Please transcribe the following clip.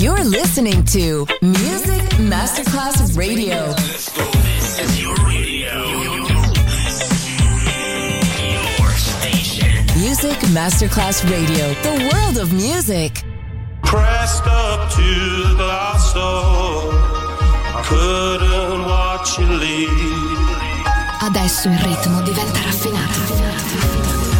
You're listening to Music Masterclass Radio. This is your radio. Your station. Music Masterclass Radio, the world of music. Pressed up to the glass door. I couldn't watch you leave. Adesso il ritmo diventa raffinato.